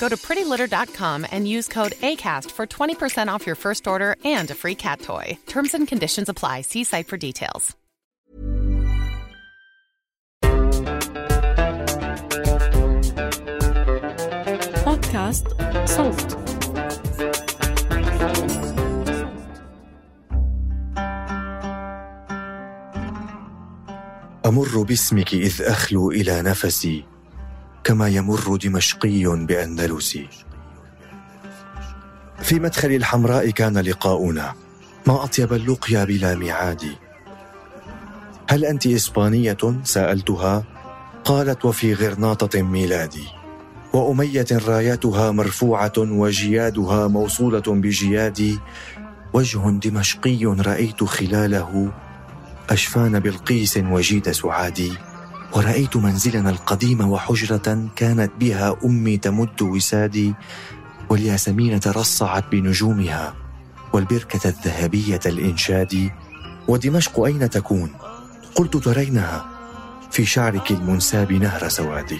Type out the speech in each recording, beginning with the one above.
Go to prettylitter.com and use code ACAST for 20% off your first order and a free cat toy. Terms and conditions apply. See site for details. بودكاست صوت امر باسمك اذ اخلو الى نفسي كما يمر دمشقي باندلسي في مدخل الحمراء كان لقاؤنا ما أطيب اللقيا بلا ميعاد. هل أنت إسبانية؟ سألتها. قالت وفي غرناطة ميلادي وأمية راياتها مرفوعة وجيادها موصولة بجيادي وجه دمشقي رأيت خلاله أشفان بلقيس وجيد سعادي ورأيت منزلنا القديم وحجرة كانت بها أمي تمد وسادي والياسمين ترصعت بنجومها والبركة الذهبية الإنشاد ودمشق أين تكون؟ قلت ترينها في شعرك المنساب نهر سوادي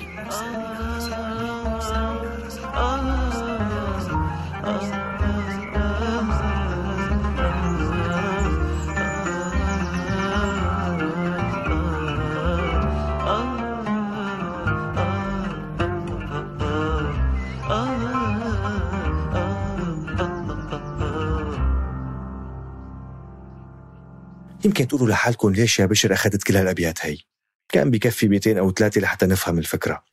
يمكن تقولوا لحالكم ليش يا بشر أخذت كل هالأبيات هي؟ كان بكفي بيتين أو ثلاثة لحتى نفهم الفكرة.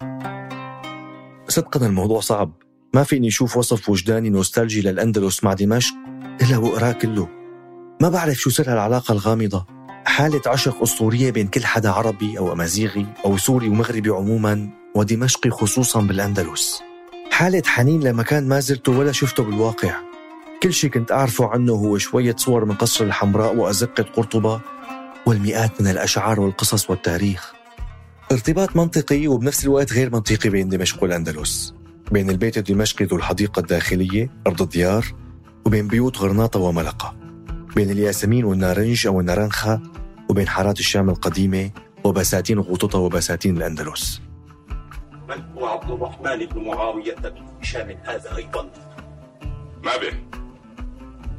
صدقا الموضوع صعب. ما فيني أشوف وصف وجداني نوستالجي للأندلس مع دمشق إلا وأقراه كله. ما بعرف شو سر هالعلاقة الغامضة. حالة عشق أسطورية بين كل حدا عربي أو أمازيغي أو سوري ومغربي عموما ودمشقي خصوصا بالأندلس. حالة حنين لمكان ما زرته ولا شفته بالواقع. كل شيء كنت أعرفه عنه هو شوية صور من قصر الحمراء وأزقة قرطبة والمئات من الأشعار والقصص والتاريخ. ارتباط منطقي وبنفس الوقت غير منطقي بين دمشق والأندلس. بين البيت الدمشقي ذو الحديقة الداخلية أرض الديار وبين بيوت غرناطة وملقة بين الياسمين والنارنج أو النرنخة وبين حارات الشام القديمة وبساتين غوططة وبساتين الأندلس. من هو عبد الرحمن بن معاوية بن هشام هذا أيضا؟ ما به.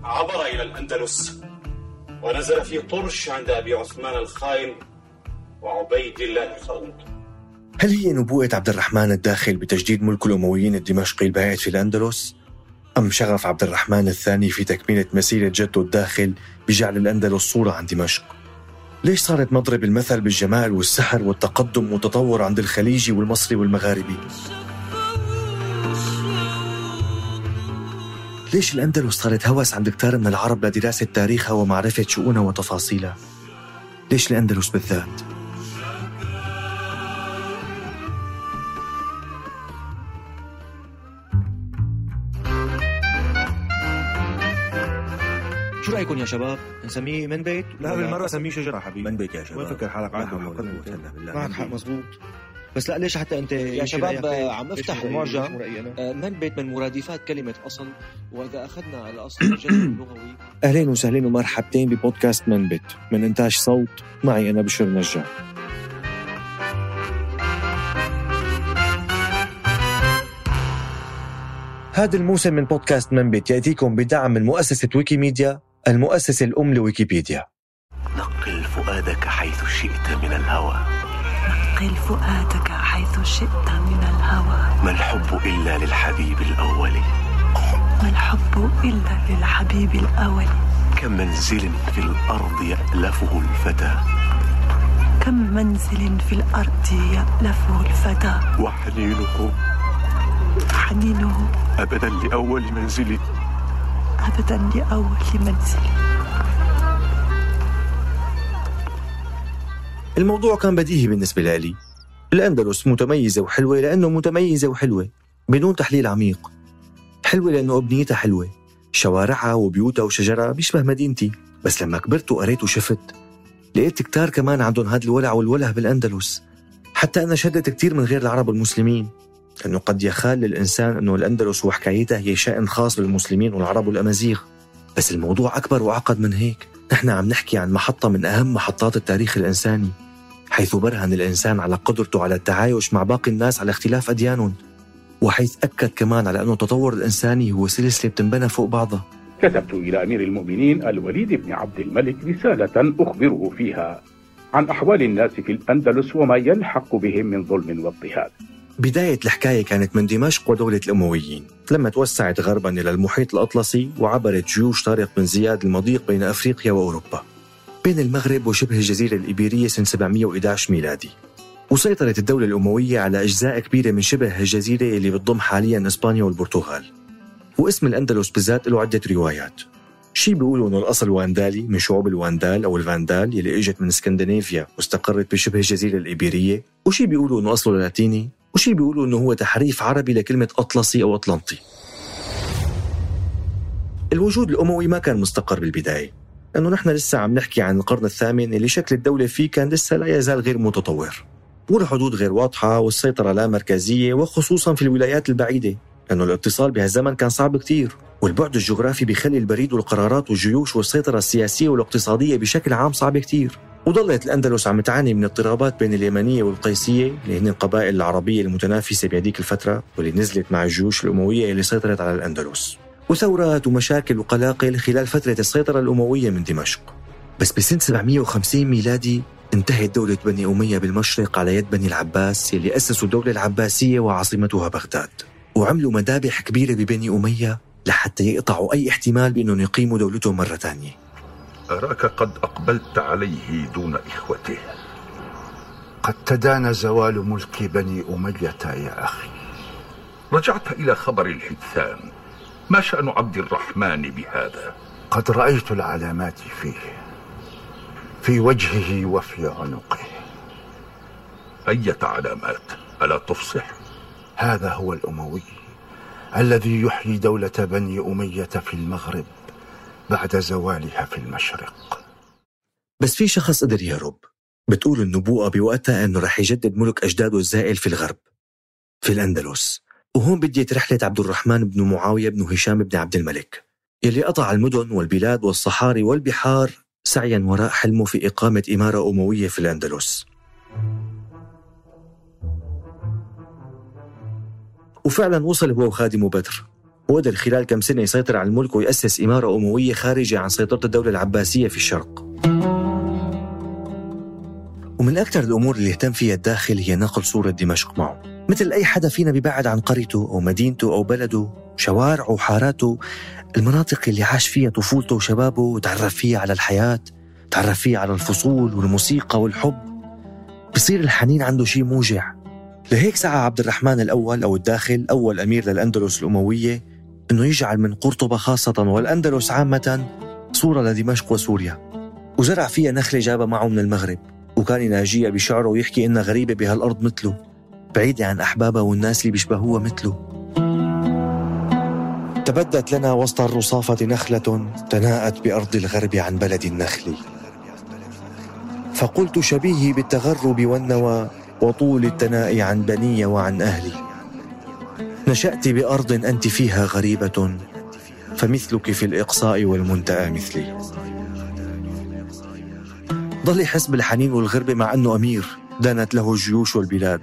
عبر إلى الأندلس ونزل في طرش عند أبي عثمان الخائن وعبيد الله الخروط هل هي نبوءة عبد الرحمن الداخل بتجديد ملك الأمويين الدمشقي البائد في الأندلس؟ أم شغف عبد الرحمن الثاني في تكملة مسيرة جده الداخل بجعل الأندلس صورة عن دمشق؟ ليش صارت مضرب المثل بالجمال والسحر والتقدم والتطور عند الخليجي والمصري والمغاربي؟ ليش الأندلس صارت هوس عند كتار من العرب لدراسة تاريخها ومعرفة شؤونها وتفاصيلها؟ ليش الأندلس بالذات؟ شو رأيكم يا شباب؟ نسميه من بيت؟ لا بالمرة سميه شجرة حبيبي من بيت يا شباب وين فكر حالك ولا إلا بالله. معك حق بيت. مزبوط بس لا ليش حتى أنت يا شباب؟ آه، عم افتح؟ المعجم؟ آه، من بيت من مرادفات كلمة أصل وإذا أخذنا الأصل الجذر اللغوي اهلين وسهلين ومرحبتين ببودكاست من بيت. من إنتاج صوت معي أنا بشر نجار هذا الموسم من بودكاست منبت يأتيكم بدعم من مؤسسة ويكيميديا المؤسسة الأم لويكيبيديا. نقل فؤادك حيث شئت من الهوى. نقل فؤادك حيث شئت من الهوى. ما الحب إلا للحبيب الأول؟ ما الحب إلا للحبيب الأول؟ كم منزل في الأرض يألفه الفتى. كم منزل في الأرض يألفه الفتى. وحنينه. حنينه. أبدا لأول منزل. أبدا لأول منزل. الموضوع كان بديهي بالنسبة لي الأندلس متميزة وحلوة لأنه متميزة وحلوة بدون تحليل عميق. حلوة لأنه أبنيتها حلوة. شوارعها وبيوتها وشجرها بيشبه مدينتي. بس لما كبرت وقريت وشفت لقيت كتار كمان عندهم هذا الولع والوله بالأندلس. حتى أنا شدت كتير من غير العرب والمسلمين لأنه قد يخال للإنسان أنه الأندلس وحكايتها هي شأن خاص بالمسلمين والعرب والأمازيغ. بس الموضوع أكبر وأعقد من هيك. نحن عم نحكي عن محطة من أهم محطات التاريخ الإنساني. حيث برهن الإنسان على قدرته على التعايش مع باقي الناس على اختلاف أديانهم وحيث أكد كمان على أنه التطور الإنساني هو سلسلة بتنبنى فوق بعضها. كتبت إلى أمير المؤمنين الوليد بن عبد الملك رسالة أخبره فيها عن أحوال الناس في الأندلس وما يلحق بهم من ظلم واضطهاد. بداية الحكاية كانت من دمشق ودولة الأمويين. لما توسعت غربا إلى المحيط الأطلسي وعبرت جيوش طارق بن زياد المضيق بين أفريقيا وأوروبا. بين المغرب وشبه الجزيرة الإيبيرية سنة 711 ميلادي. وسيطرت الدولة الأموية على أجزاء كبيرة من شبه الجزيرة اللي بتضم حاليا إسبانيا والبرتغال. واسم الأندلس بالذات له عدة روايات. شي بيقولوا إنه الأصل واندالي من شعوب الواندال أو الفاندال يلي إجت من اسكندنافيا واستقرت بشبه الجزيرة الإيبيرية، وشي بيقولوا إنه أصله لاتيني، وشي بيقولوا إنه هو تحريف عربي لكلمة أطلسي أو أطلنطي. الوجود الأموي ما كان مستقر بالبداية، لأنه نحن لسه عم نحكي عن القرن الثامن اللي شكل الدولة فيه كان لسه لا يزال غير متطور. والحدود غير واضحة والسيطرة لا مركزية وخصوصا في الولايات البعيدة، لأنه الاتصال بهالزمن كان صعب كتير. والبعد الجغرافي بيخلي البريد والقرارات والجيوش والسيطرة السياسية والاقتصادية بشكل عام صعب كتير. وظلت الأندلس عم تعاني من اضطرابات بين اليمنية والقيسية اللي هن القبائل العربية المتنافسة بهذيك الفترة واللي نزلت مع الجيوش الأموية اللي سيطرت على الأندلس. وثورات ومشاكل وقلاقل خلال فترة السيطرة الأموية من دمشق. بس بسنة 750 ميلادي انتهت دولة بني أمية بالمشرق على يد بني العباس اللي أسسوا الدولة العباسية وعاصمتها بغداد. وعملوا مذابح كبيرة ببني أمية لحتى يقطعوا أي احتمال بأنهم يقيموا دولتهم مرة ثانية أراك قد أقبلت عليه دون إخوته. قد تدان زوال ملك بني أمية يا أخي. رجعت إلى خبر الحدثان. ما شأن عبد الرحمن بهذا؟ قد رأيت العلامات فيه في وجهه وفي عنقه أية علامات؟ ألا تفصح؟ هذا هو الأموي الذي يحيي دولة بني أمية في المغرب بعد زوالها في المشرق بس في شخص قدر يهرب بتقول النبوءة بوقتها أنه رح يجدد ملك أجداده الزائل في الغرب في الأندلس وهون بديت رحلة عبد الرحمن بن معاوية بن هشام بن عبد الملك يلي قطع المدن والبلاد والصحاري والبحار سعيا وراء حلمه في إقامة إمارة أموية في الأندلس. وفعلا وصل هو وخادمه بدر. وقدر خلال كم سنة يسيطر على الملك ويأسس إمارة أموية خارجة عن سيطرة الدولة العباسية في الشرق. ومن أكثر الأمور اللي اهتم فيها الداخل هي نقل صورة دمشق معه. مثل أي حدا فينا بيبعد عن قريته أو مدينته أو بلده شوارعه وحاراته المناطق اللي عاش فيها طفولته وشبابه وتعرف فيها على الحياة تعرف فيها على الفصول والموسيقى والحب. بصير الحنين عنده شيء موجع. لهيك سعى عبد الرحمن الأول أو الداخل أول أمير للأندلس الأموية أنه يجعل من قرطبة خاصة والأندلس عامة صورة لدمشق وسوريا. وزرع فيها نخلة جابها معه من المغرب وكان يناجيها بشعره ويحكي إنها غريبة بهالأرض مثله. بعيدة عن أحبابها والناس اللي بيشبهوها مثله. تبدت لنا وسط الرصافة نخلة تناءت بأرض الغرب عن بلد النخل. فقلت شبيهي بالتغرب والنوى وطول التناء عن بني وعن أهلي. نشأت بأرض أنت فيها غريبة فمثلك في الإقصاء والمنتأى مثلي. ضل يحس بالحنين والغربة مع أنه أمير دانت له الجيوش والبلاد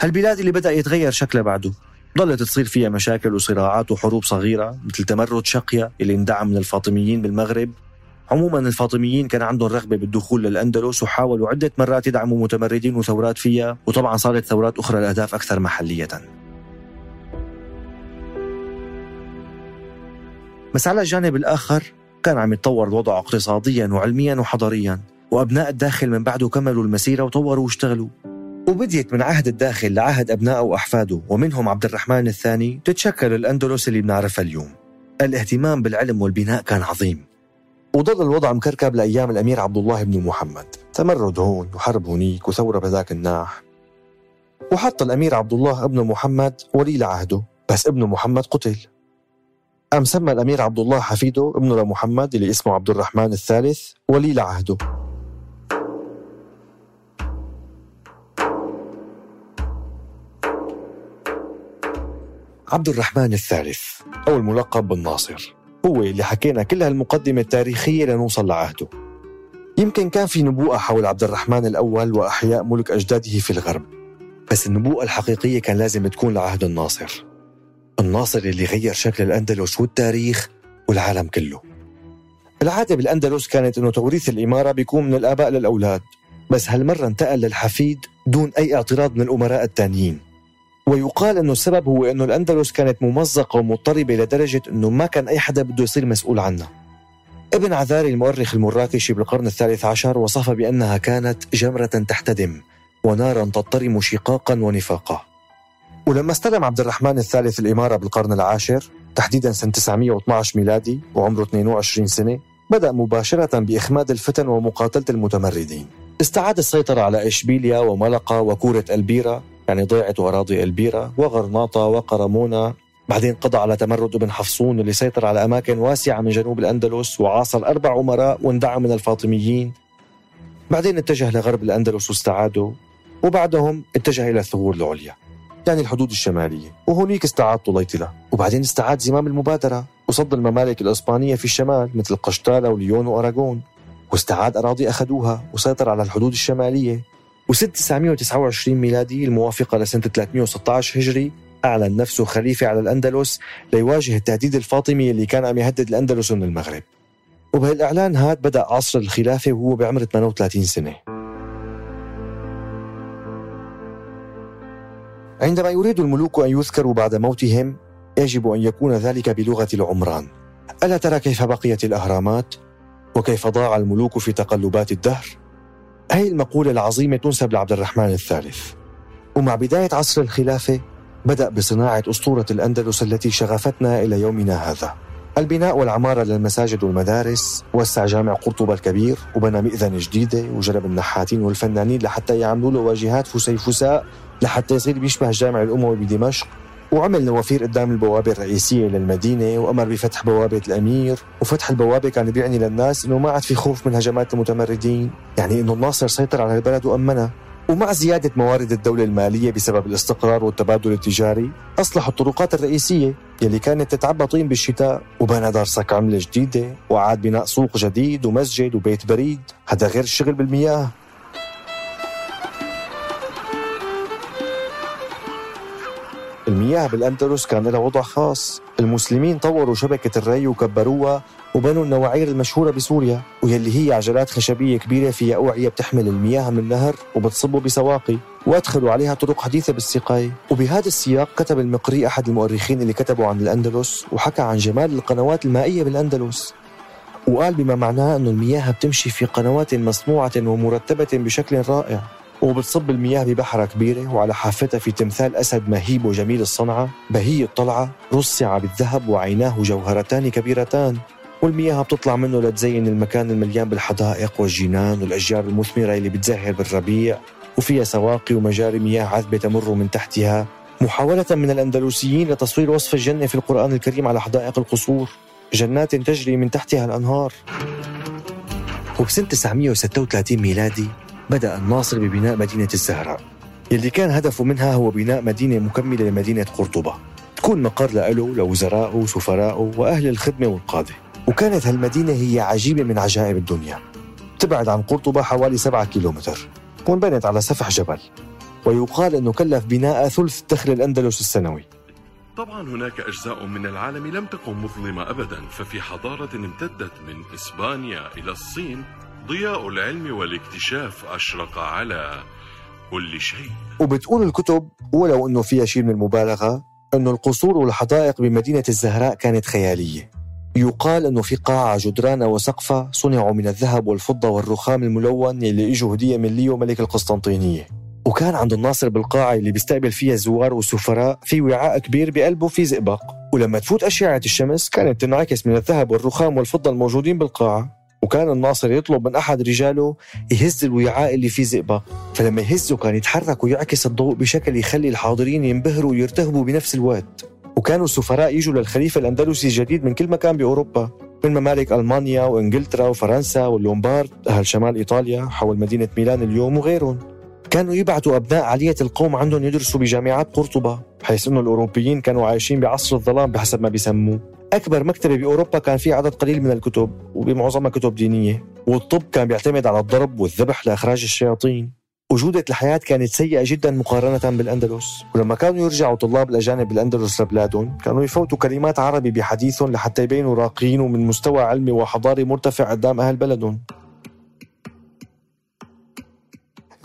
هالبلاد اللي بدأ يتغير شكلها بعده. ضلت تصير فيها مشاكل وصراعات وحروب صغيرة مثل تمرد شقيا اللي اندعم من الفاطميين بالمغرب. عموما الفاطميين كان عندهم رغبة بالدخول للأندلس وحاولوا عدة مرات يدعموا متمردين وثورات فيها وطبعا صارت ثورات أخرى لأهداف أكثر محلية. بس على الجانب الآخر كان عم يتطور الوضع اقتصاديا وعلميا وحضاريا وأبناء الداخل من بعده كملوا المسيرة وطوروا واشتغلوا. وبديت من عهد الداخل لعهد أبنائه وأحفاده ومنهم عبد الرحمن الثاني تتشكل الأندلس اللي بنعرفها اليوم. الاهتمام بالعلم والبناء كان عظيم. وضل الوضع مكركب لأيام الأمير عبد الله بن محمد. تمرد هون وحرب هونيك وثورة بذاك الناح. وحط الأمير عبد الله ابن محمد ولي لعهده بس ابن محمد قتل. قام سمى الأمير عبد الله حفيده ابنه لمحمد اللي اسمه عبد الرحمن الثالث ولي لعهده. عبد الرحمن الثالث أو الملقب بالناصر هو اللي حكينا كل هالمقدمة التاريخية لنوصل لعهده. يمكن كان في نبوءة حول عبد الرحمن الأول وأحياء ملك أجداده في الغرب. بس النبوءة الحقيقية كان لازم تكون لعهد الناصر. الناصر اللي غير شكل الأندلس والتاريخ والعالم كله. العادة بالأندلس كانت أنه توريث الإمارة بيكون من الآباء للأولاد. بس هالمرة انتقل للحفيد دون أي اعتراض من الأمراء التانيين. ويقال أنه السبب هو أنه الأندلس كانت ممزقة ومضطربة لدرجة أنه ما كان أي حدا بده يصير مسؤول عنها. ابن عذاري المؤرخ المراكشي بالقرن الثالث عشر وصفها بأنها كانت جمرة تحتدم ونارا تضطرم شقاقا ونفاقا. ولما استلم عبد الرحمن الثالث الإمارة بالقرن العاشر تحديدا سنة 912 ميلادي وعمره 22 سنة بدأ مباشرة بإخماد الفتن ومقاتلة المتمردين. استعاد السيطرة على إشبيليا وملقا وكورة البيرة يعني ضيعت أراضي البيرة وغرناطة وقرمونة. بعدين قضى على تمرد ابن حفصون اللي سيطر على أماكن واسعة من جنوب الأندلس وعاصر أربع أمراء واندعم من الفاطميين. بعدين اتجه لغرب الأندلس واستعاده وبعدهم اتجه إلى الثغور العليا يعني الحدود الشمالية وهونيك استعاد طليطلة وبعدين استعاد زمام المبادرة وصد الممالك الإسبانية في الشمال مثل قشتالة وليون وأراغون. واستعاد أراضي أخذوها وسيطر على الحدود الشمالية. وسنة 929 ميلادي الموافقة لسنة 316 هجري أعلن نفسه خليفة على الأندلس ليواجه التهديد الفاطمي اللي كان عم يهدد الأندلس من المغرب وبهالإعلان هاد بدأ عصر الخلافة وهو بعمر 38 سنة عندما يريد الملوك أن يذكروا بعد موتهم يجب أن يكون ذلك بلغة العمران ألا ترى كيف بقيت الأهرامات؟ وكيف ضاع الملوك في تقلبات الدهر؟ هذه المقولة العظيمة تنسب لعبد الرحمن الثالث. ومع بداية عصر الخلافة بدأ بصناعة أسطورة الأندلس التي شغفتنا إلى يومنا هذا. البناء والعمارة للمساجد والمدارس وسع جامع قرطبة الكبير وبنى مئذنة جديدة وجلب النحاتين والفنانين لحتى يعملوا له واجهات فسيفساء لحتى يصير بيشبه الجامع الأموي بدمشق. وعمل نوافير قدام البوابة الرئيسية للمدينة وأمر بفتح بوابة الأمير. وفتح البوابة كان بيعني للناس إنه ما عاد في خوف من هجمات المتمردين. يعني إنه الناصر سيطر على البلد وأمنها ومع زيادة موارد الدولة المالية بسبب الاستقرار والتبادل التجاري أصلح الطرقات الرئيسية يلي كانت تتعبى طين بالشتاء وبنى دار صك عملة جديدة وعاد بناء سوق جديد ومسجد وبيت بريد. هذا غير الشغل بالمياه. المياه بالأندلس كان لها وضع خاص. المسلمين طوروا شبكة الري وكبروها وبنوا النواعير المشهورة بسوريا ويلي هي عجلات خشبية كبيرة فيها أوعية بتحمل المياه من النهر وبتصبه بسواقي وأدخلوا عليها طرق حديثة بالسقاية وبهذا السياق كتب المقري أحد المؤرخين اللي كتبوا عن الأندلس وحكى عن جمال القنوات المائية بالأندلس. وقال بما معناه أن المياه بتمشي في قنوات مصنوعة ومرتبة بشكل رائع. وبتصب المياه ببحرة كبيرة وعلى حافتها في تمثال أسد مهيب وجميل الصنعة بهي الطلعة رصع بالذهب وعيناه جوهرتان كبيرتان والمياه بتطلع منه لتزين المكان المليان بالحدائق والجنان والأشجار المثمرة اللي بتزهر بالربيع وفيها سواقي ومجاري مياه عذبة تمر من تحتها محاولة من الأندلسيين لتصوير وصف الجنة في القرآن الكريم على حدائق القصور. جنات تجري من تحتها الأنهار. وبسنة 936 ميلادي بدأ الناصر ببناء مدينة الزهراء. يلي كان هدفه منها هو بناء مدينة مكملة لمدينة قرطبة. تكون مقر له لوزرائه وسفرائه وأهل الخدمة والقادة. وكانت هالمدينة هي عجيبة من عجائب الدنيا. تبعد عن قرطبة حوالي سبعة كيلومتر وانبنت على سفح جبل. ويقال أنه كلف بناء ثلث دخل الأندلس السنوي. طبعا هناك أجزاء من العالم لم تكن مظلمة أبدا ففي حضارة امتدت من إسبانيا إلى الصين ضياء العلم والاكتشاف أشرق على كل شيء وبتقول الكتب ولو إنه فيها شيء من المبالغة إنه القصور والحدائق بمدينة الزهراء كانت خيالية. يقال إنه في قاعة جدرانها وسقفها صنعوا من الذهب والفضة والرخام الملون اللي إجوا هدية من ليو ملك القسطنطينية. وكان عند الناصر بالقاعة اللي بيستقبل فيها الزوار والسفراء في وعاء كبير بقلبه في زئبق ولما تفوت أشعة الشمس كانت تنعكس من الذهب والرخام والفضة الموجودين بالقاعة وكان الناصر يطلب من أحد رجاله يهز الوعاء اللي فيه زئبق فلما يهزه كان يتحرك ويعكس الضوء بشكل يخلي الحاضرين ينبهروا ويرتهبوا بنفس الوقت. وكانوا السفراء يجوا للخليفة الأندلسي الجديد من كل مكان بأوروبا. من ممالك ألمانيا وإنجلترا وفرنسا واللومبارد أهل شمال إيطاليا حول مدينة ميلان اليوم وغيرهم. كانوا يبعثوا أبناء علية القوم عندهم يدرسوا بجامعات قرطبة بحيث أنه الأوروبيين كانوا عايشين بعصر الظلام بحسب ما بيسموه. أكبر مكتبة بأوروبا كان فيه عدد قليل من الكتب وبمعظمها كتب دينية. والطب كان بيعتمد على الضرب والذبح لإخراج الشياطين. وجودة الحياة كانت سيئة جدا مقارنة بالأندلس. ولما كانوا يرجعوا طلاب الأجانب بالأندلس لبلادهم كانوا يفوتوا كلمات عربي بحديثهم لحتى يبينوا راقيين ومن مستوى علمي وحضاري مرتفع قدام أهل بلدهم.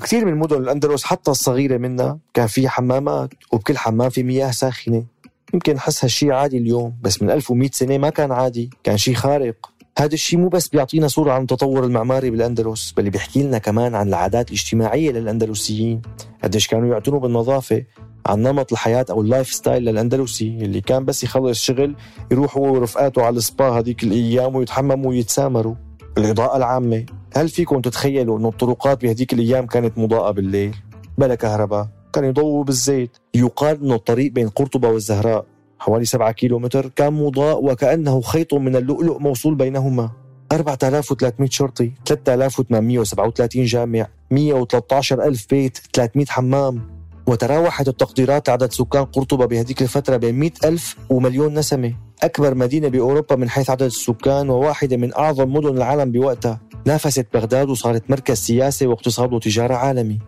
كثير من مدن الأندلس حتى الصغيرة منها كان فيها حمامات وبكل حمام في مياه ساخنة. يمكن نحس هالشي عادي اليوم بس من 1100 سنة ما كان عادي كان شيء خارق. هذا الشيء مو بس بيعطينا صورة عن التطور المعماري بالأندلس بل بيحكي لنا كمان عن العادات الاجتماعية للأندلسيين. قديش كانوا يعتنوا بالنظافة عن نمط الحياة أو ال lifestyle للأندلسي اللي كان بس يخلص شغل يروح هو ورفقاته على السبا هذيك الأيام ويتحمموا ويتسامروا. الإضاءة العامة هل فيكم تتخيلوا أنه الطرقات بهديك الأيام كانت مضاءة بالليل؟ بلا كهرباء. كان يضووا بالزيت. يقال أنه الطريق بين قرطبة والزهراء حوالي 7 كيلو متر كان مضاء وكأنه خيط من اللؤلؤ موصول بينهما. 4300 شرطي 3837 جامع 113 ألف بيت 300 حمام. وتراوحت التقديرات عدد سكان قرطبة بهذيك الفترة بين 100 ألف ومليون نسمة. أكبر مدينة بأوروبا من حيث عدد السكان وواحدة من أعظم مدن العالم بوقتها. نافست بغداد وصارت مركز سياسي واقتصاد وتجارة عالمي.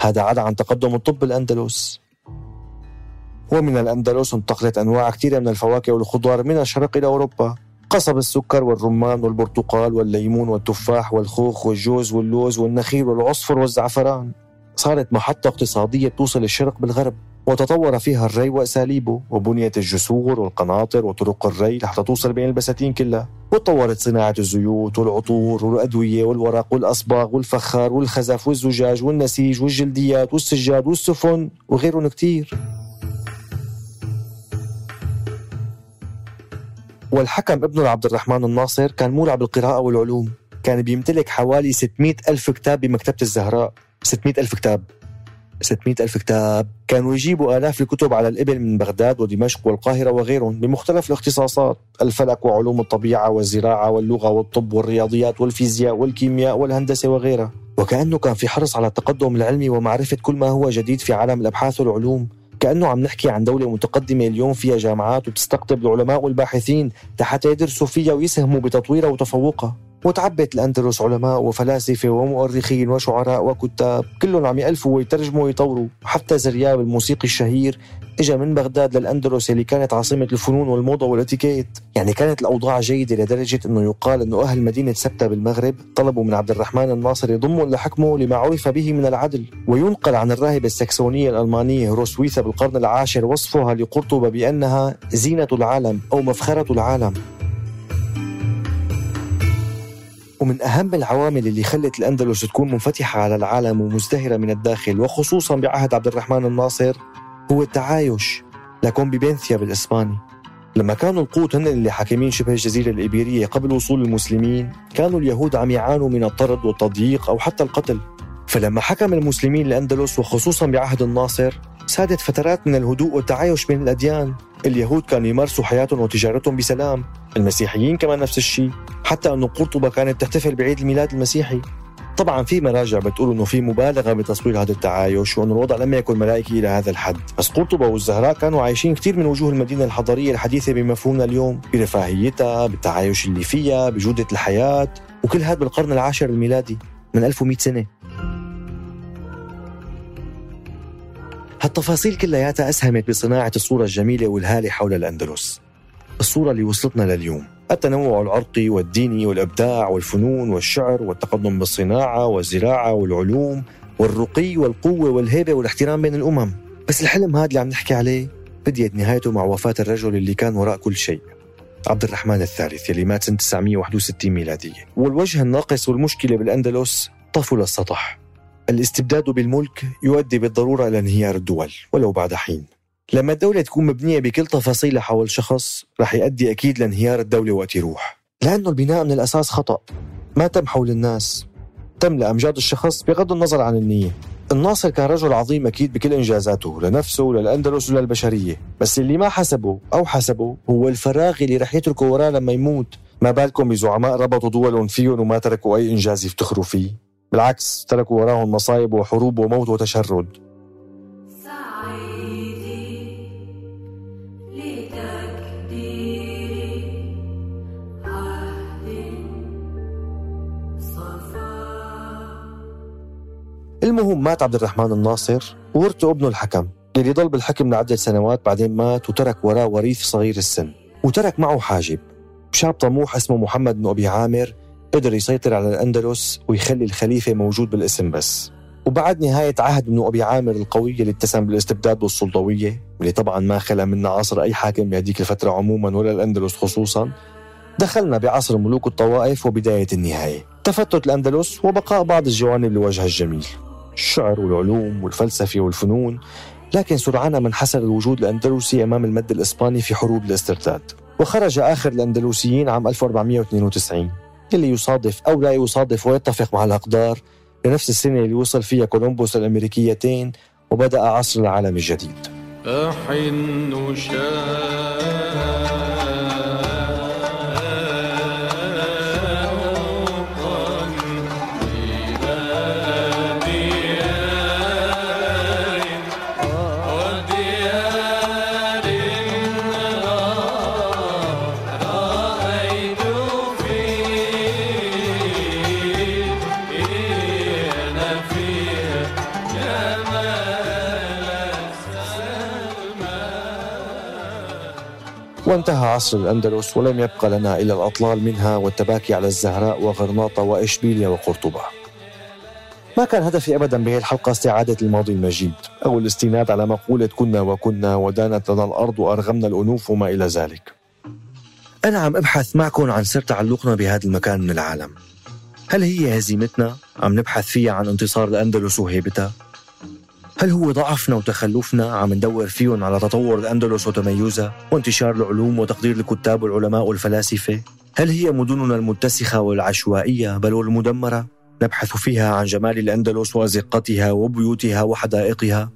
هذا عدا عن تقدم الطب بالأندلس ومن الأندلس انتقلت أنواع كثيرة من الفواكه والخضار من الشرق إلى أوروبا. قصب السكر والرمان والبرتقال والليمون والتفاح والخوخ والجوز واللوز والنخيل والعصفر والزعفران. صارت محطة اقتصادية توصل الشرق بالغرب. وتطور فيها الري وأساليبه وبنيت الجسور والقناطر وطرق الري لحتى توصل بين البساتين كلها. وتطورت صناعة الزيوت والعطور والأدوية والورق والأصباغ والفخار والخزف والزجاج والنسيج والجلديات والسجاد والسفن وغيرهم كتير. والحكم ابنه عبد الرحمن الناصر كان مولع بالقراءة والعلوم. كان بيمتلك حوالي 600 ألف كتاب بمكتبة الزهراء. 600 ألف كتاب. 600 ألف كتاب كانوا يجيبوا آلاف الكتب على الإبل من بغداد ودمشق والقاهرة وغيرهم بمختلف الاختصاصات الفلك وعلوم الطبيعة والزراعة واللغة والطب والرياضيات والفيزياء والكيمياء والهندسة وغيرها. وكأنه كان في حرص على التقدم العلمي ومعرفة كل ما هو جديد في عالم الأبحاث والعلوم. كأنه عم نحكي عن دولة متقدمة اليوم فيها جامعات وبتستقطب العلماء والباحثين لحتى يدرسوا فيها ويساهموا بتطويرها وتفوقها. وتعبت الأندلس علماء وفلاسفة ومؤرخين وشعراء وكتاب كلهم عم يألفوا ويترجموا ويطوروا. حتى زرياب الموسيقي الشهير اجى من بغداد للأندلس اللي كانت عاصمة الفنون والموضة والاتيكيت. يعني كانت الأوضاع جيدة لدرجة أنه يقال أنه أهل مدينة سبتة بالمغرب طلبوا من عبد الرحمن الناصر يضمهم لحكمه لما عرف به من العدل. وينقل عن الراهبة السكسونية الألمانية روسويثا بالقرن العاشر وصفها لقرطبة بأنها زينة العالم أو مفخرة العالم. ومن أهم العوامل اللي خلت الأندلس تكون منفتحة على العالم ومزدهرة من الداخل وخصوصا بعهد عبد الرحمن الناصر هو التعايش لكونبيبنثيا بالإسباني. لما كانوا القوط هن اللي حاكمين شبه الجزيرة الإيبيرية قبل وصول المسلمين كانوا اليهود عم يعانوا من الطرد والتضييق أو حتى القتل. فلما حكم المسلمين الأندلس وخصوصا بعهد الناصر سادت فترات من الهدوء والتعايش بين الأديان. اليهود كانوا يمارسوا حياتهم وتجارتهم بسلام. المسيحيين كمان نفس الشيء. حتى أنه قرطبة كانت تحتفل بعيد الميلاد المسيحي. طبعا في مراجع بتقول إنه في مبالغة بتصوير هذا التعايش وإنه الوضع لم يكن ملائكي إلى هذا الحد، بس قرطبة والزهراء كانوا عايشين كثير من وجوه المدينة الحضاريه الحديثة بمفهومنا اليوم، برفاهيتها، بالتعايش اللي فيها، بجودة الحياة، وكل هذا بالقرن العاشر الميلادي من 1100 سنة. هالتفاصيل كلياتها أسهمت بصناعة الصورة الجميلة والهالة حول الأندلس. الصورة اللي وصلتنا لليوم. التنوع العرقي والديني والإبداع والفنون والشعر والتقدم بالصناعة والزراعة والعلوم والرقي والقوة والهيبة والاحترام بين الأمم. بس الحلم هذا اللي عم نحكي عليه بديت نهايته مع وفاة الرجل اللي كان وراء كل شيء عبد الرحمن الثالث يلي مات سنة 961 ميلادية. والوجه الناقص والمشكلة بالأندلس طفوا للسطح الاستبداد بالملك يؤدي بالضرورة إلى انهيار الدول ولو بعد حين. لما الدولة تكون مبنية بكل تفاصيلها حول شخص رح يؤدي أكيد لانهيار الدولة وقت يروح. لأنه البناء من الأساس خطأ. ما تم حول الناس. تم لأمجاد الشخص بغض النظر عن النية. الناصر كان رجل عظيم أكيد بكل إنجازاته لنفسه وللأندلس وللبشرية بس اللي ما حسبه أو حسبه هو الفراغ اللي رح يتركه وراه لما يموت. ما بالكم بزعماء ربطوا دولهم فيهم وما تركوا أي إنجاز يفتخروا فيه؟ بالعكس تركوا وراهم مصايب وحروب وموت وتشرد. المهم مات عبد الرحمن الناصر وورثه ابنه الحكم اللي ضل بالحكم لعدة سنوات بعدين مات وترك وراه وريث صغير السن وترك معه حاجب شاب طموح اسمه محمد بن أبي عامر قدر يسيطر على الأندلس ويخلي الخليفة موجود بالاسم بس. وبعد نهاية عهد ابن أبي عامر القوي اللي اتسم بالاستبداد والسلطوية واللي طبعا ما خلا منها عصر أي حاكم بهديك الفترة عموما ولا الأندلس خصوصا دخلنا بعصر ملوك الطوائف وبداية النهاية. تفتت الأندلس وبقاء بعض الجوانب لوجهها الجميل. الشعر والعلوم والفلسفة والفنون لكن سرعان ما انحسر الوجود الأندلسي أمام المد الإسباني في حروب الاسترداد. وخرج آخر الأندلسيين عام 1492 اللي يصادف أو لا يصادف ويتفق مع الأقدار لنفس السنة اللي وصل فيها كولومبوس الأمريكيتين وبدأ عصر العالم الجديد. أحن شاء عصر الأندلس ولم يبقى لنا إلا الأطلال منها والتباكي على الزهراء وغرناطة وإشبيليا وقرطبة. ما كان هدفي أبدا بهذه الحلقة استعادة الماضي المجيد. أو الاستناد على مقولة كنا وكنا ودانت لنا الأرض وأرغمنا الأنوف وما إلى ذلك. أنا عم أبحث معكم عن سر تعلقنا بهذا المكان من العالم. هل هي هزيمتنا عم نبحث فيها عن انتصار الأندلس وهيبتها؟ هل هو ضعفنا وتخلفنا عم ندور فيهم على تطور الأندلس وتميزها وانتشار العلوم وتقدير الكتاب والعلماء والفلاسفة؟ هل هي مدننا المتسخة والعشوائية بل والمدمرة؟ نبحث فيها عن جمال الأندلس وأزقتها وبيوتها وحدائقها؟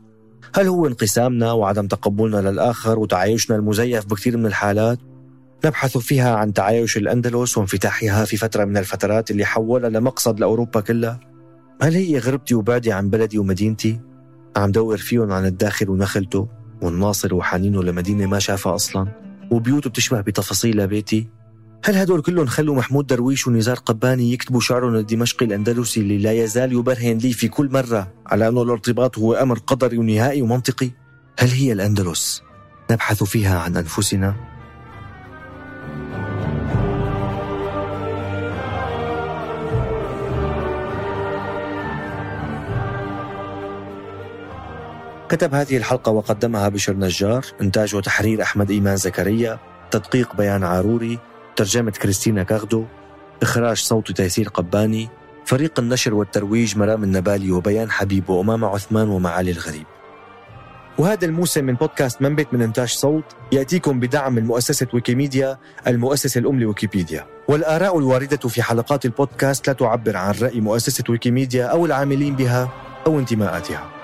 هل هو انقسامنا وعدم تقبلنا للآخر وتعايشنا المزيف بكثير من الحالات؟ نبحث فيها عن تعايش الأندلس وانفتاحها في فترة من الفترات اللي حولها لمقصد لأوروبا كلها؟ هل هي غربتي وبعدي عن بلدي ومدينتي؟ عم دور فيهم عن الداخل ونخلته والناصر وحنينه لمدينة ما شافها أصلا وبيوته بتشبه بتفاصيل بيتي هل هدول كلهم خلوا محمود درويش ونزار قباني يكتبوا شعرهم الدمشقي الأندلسي اللي لا يزال يبرهن لي في كل مرة على أنه الارتباط هو أمر قدري ونهائي ومنطقي؟ هل هي الأندلس نبحث فيها عن أنفسنا؟ كتب هذه الحلقة وقدمها بشر نجار إنتاج وتحرير أحمد إيمان زكريا تدقيق بيان عاروري ترجمة كريستينا كاغدو إخراج صوت تيسير قباني فريق النشر والترويج مرام النبالي وبيان حبيب وأمام عثمان ومعالي الغريب. وهذا الموسم من بودكاست منبت من إنتاج صوت يأتيكم بدعم من مؤسسة ويكيميديا المؤسسة الأم لويكيبيديا. والآراء الواردة في حلقات البودكاست لا تعبر عن رأي مؤسسة ويكيميديا أو العاملين بها أو انتماءاتها.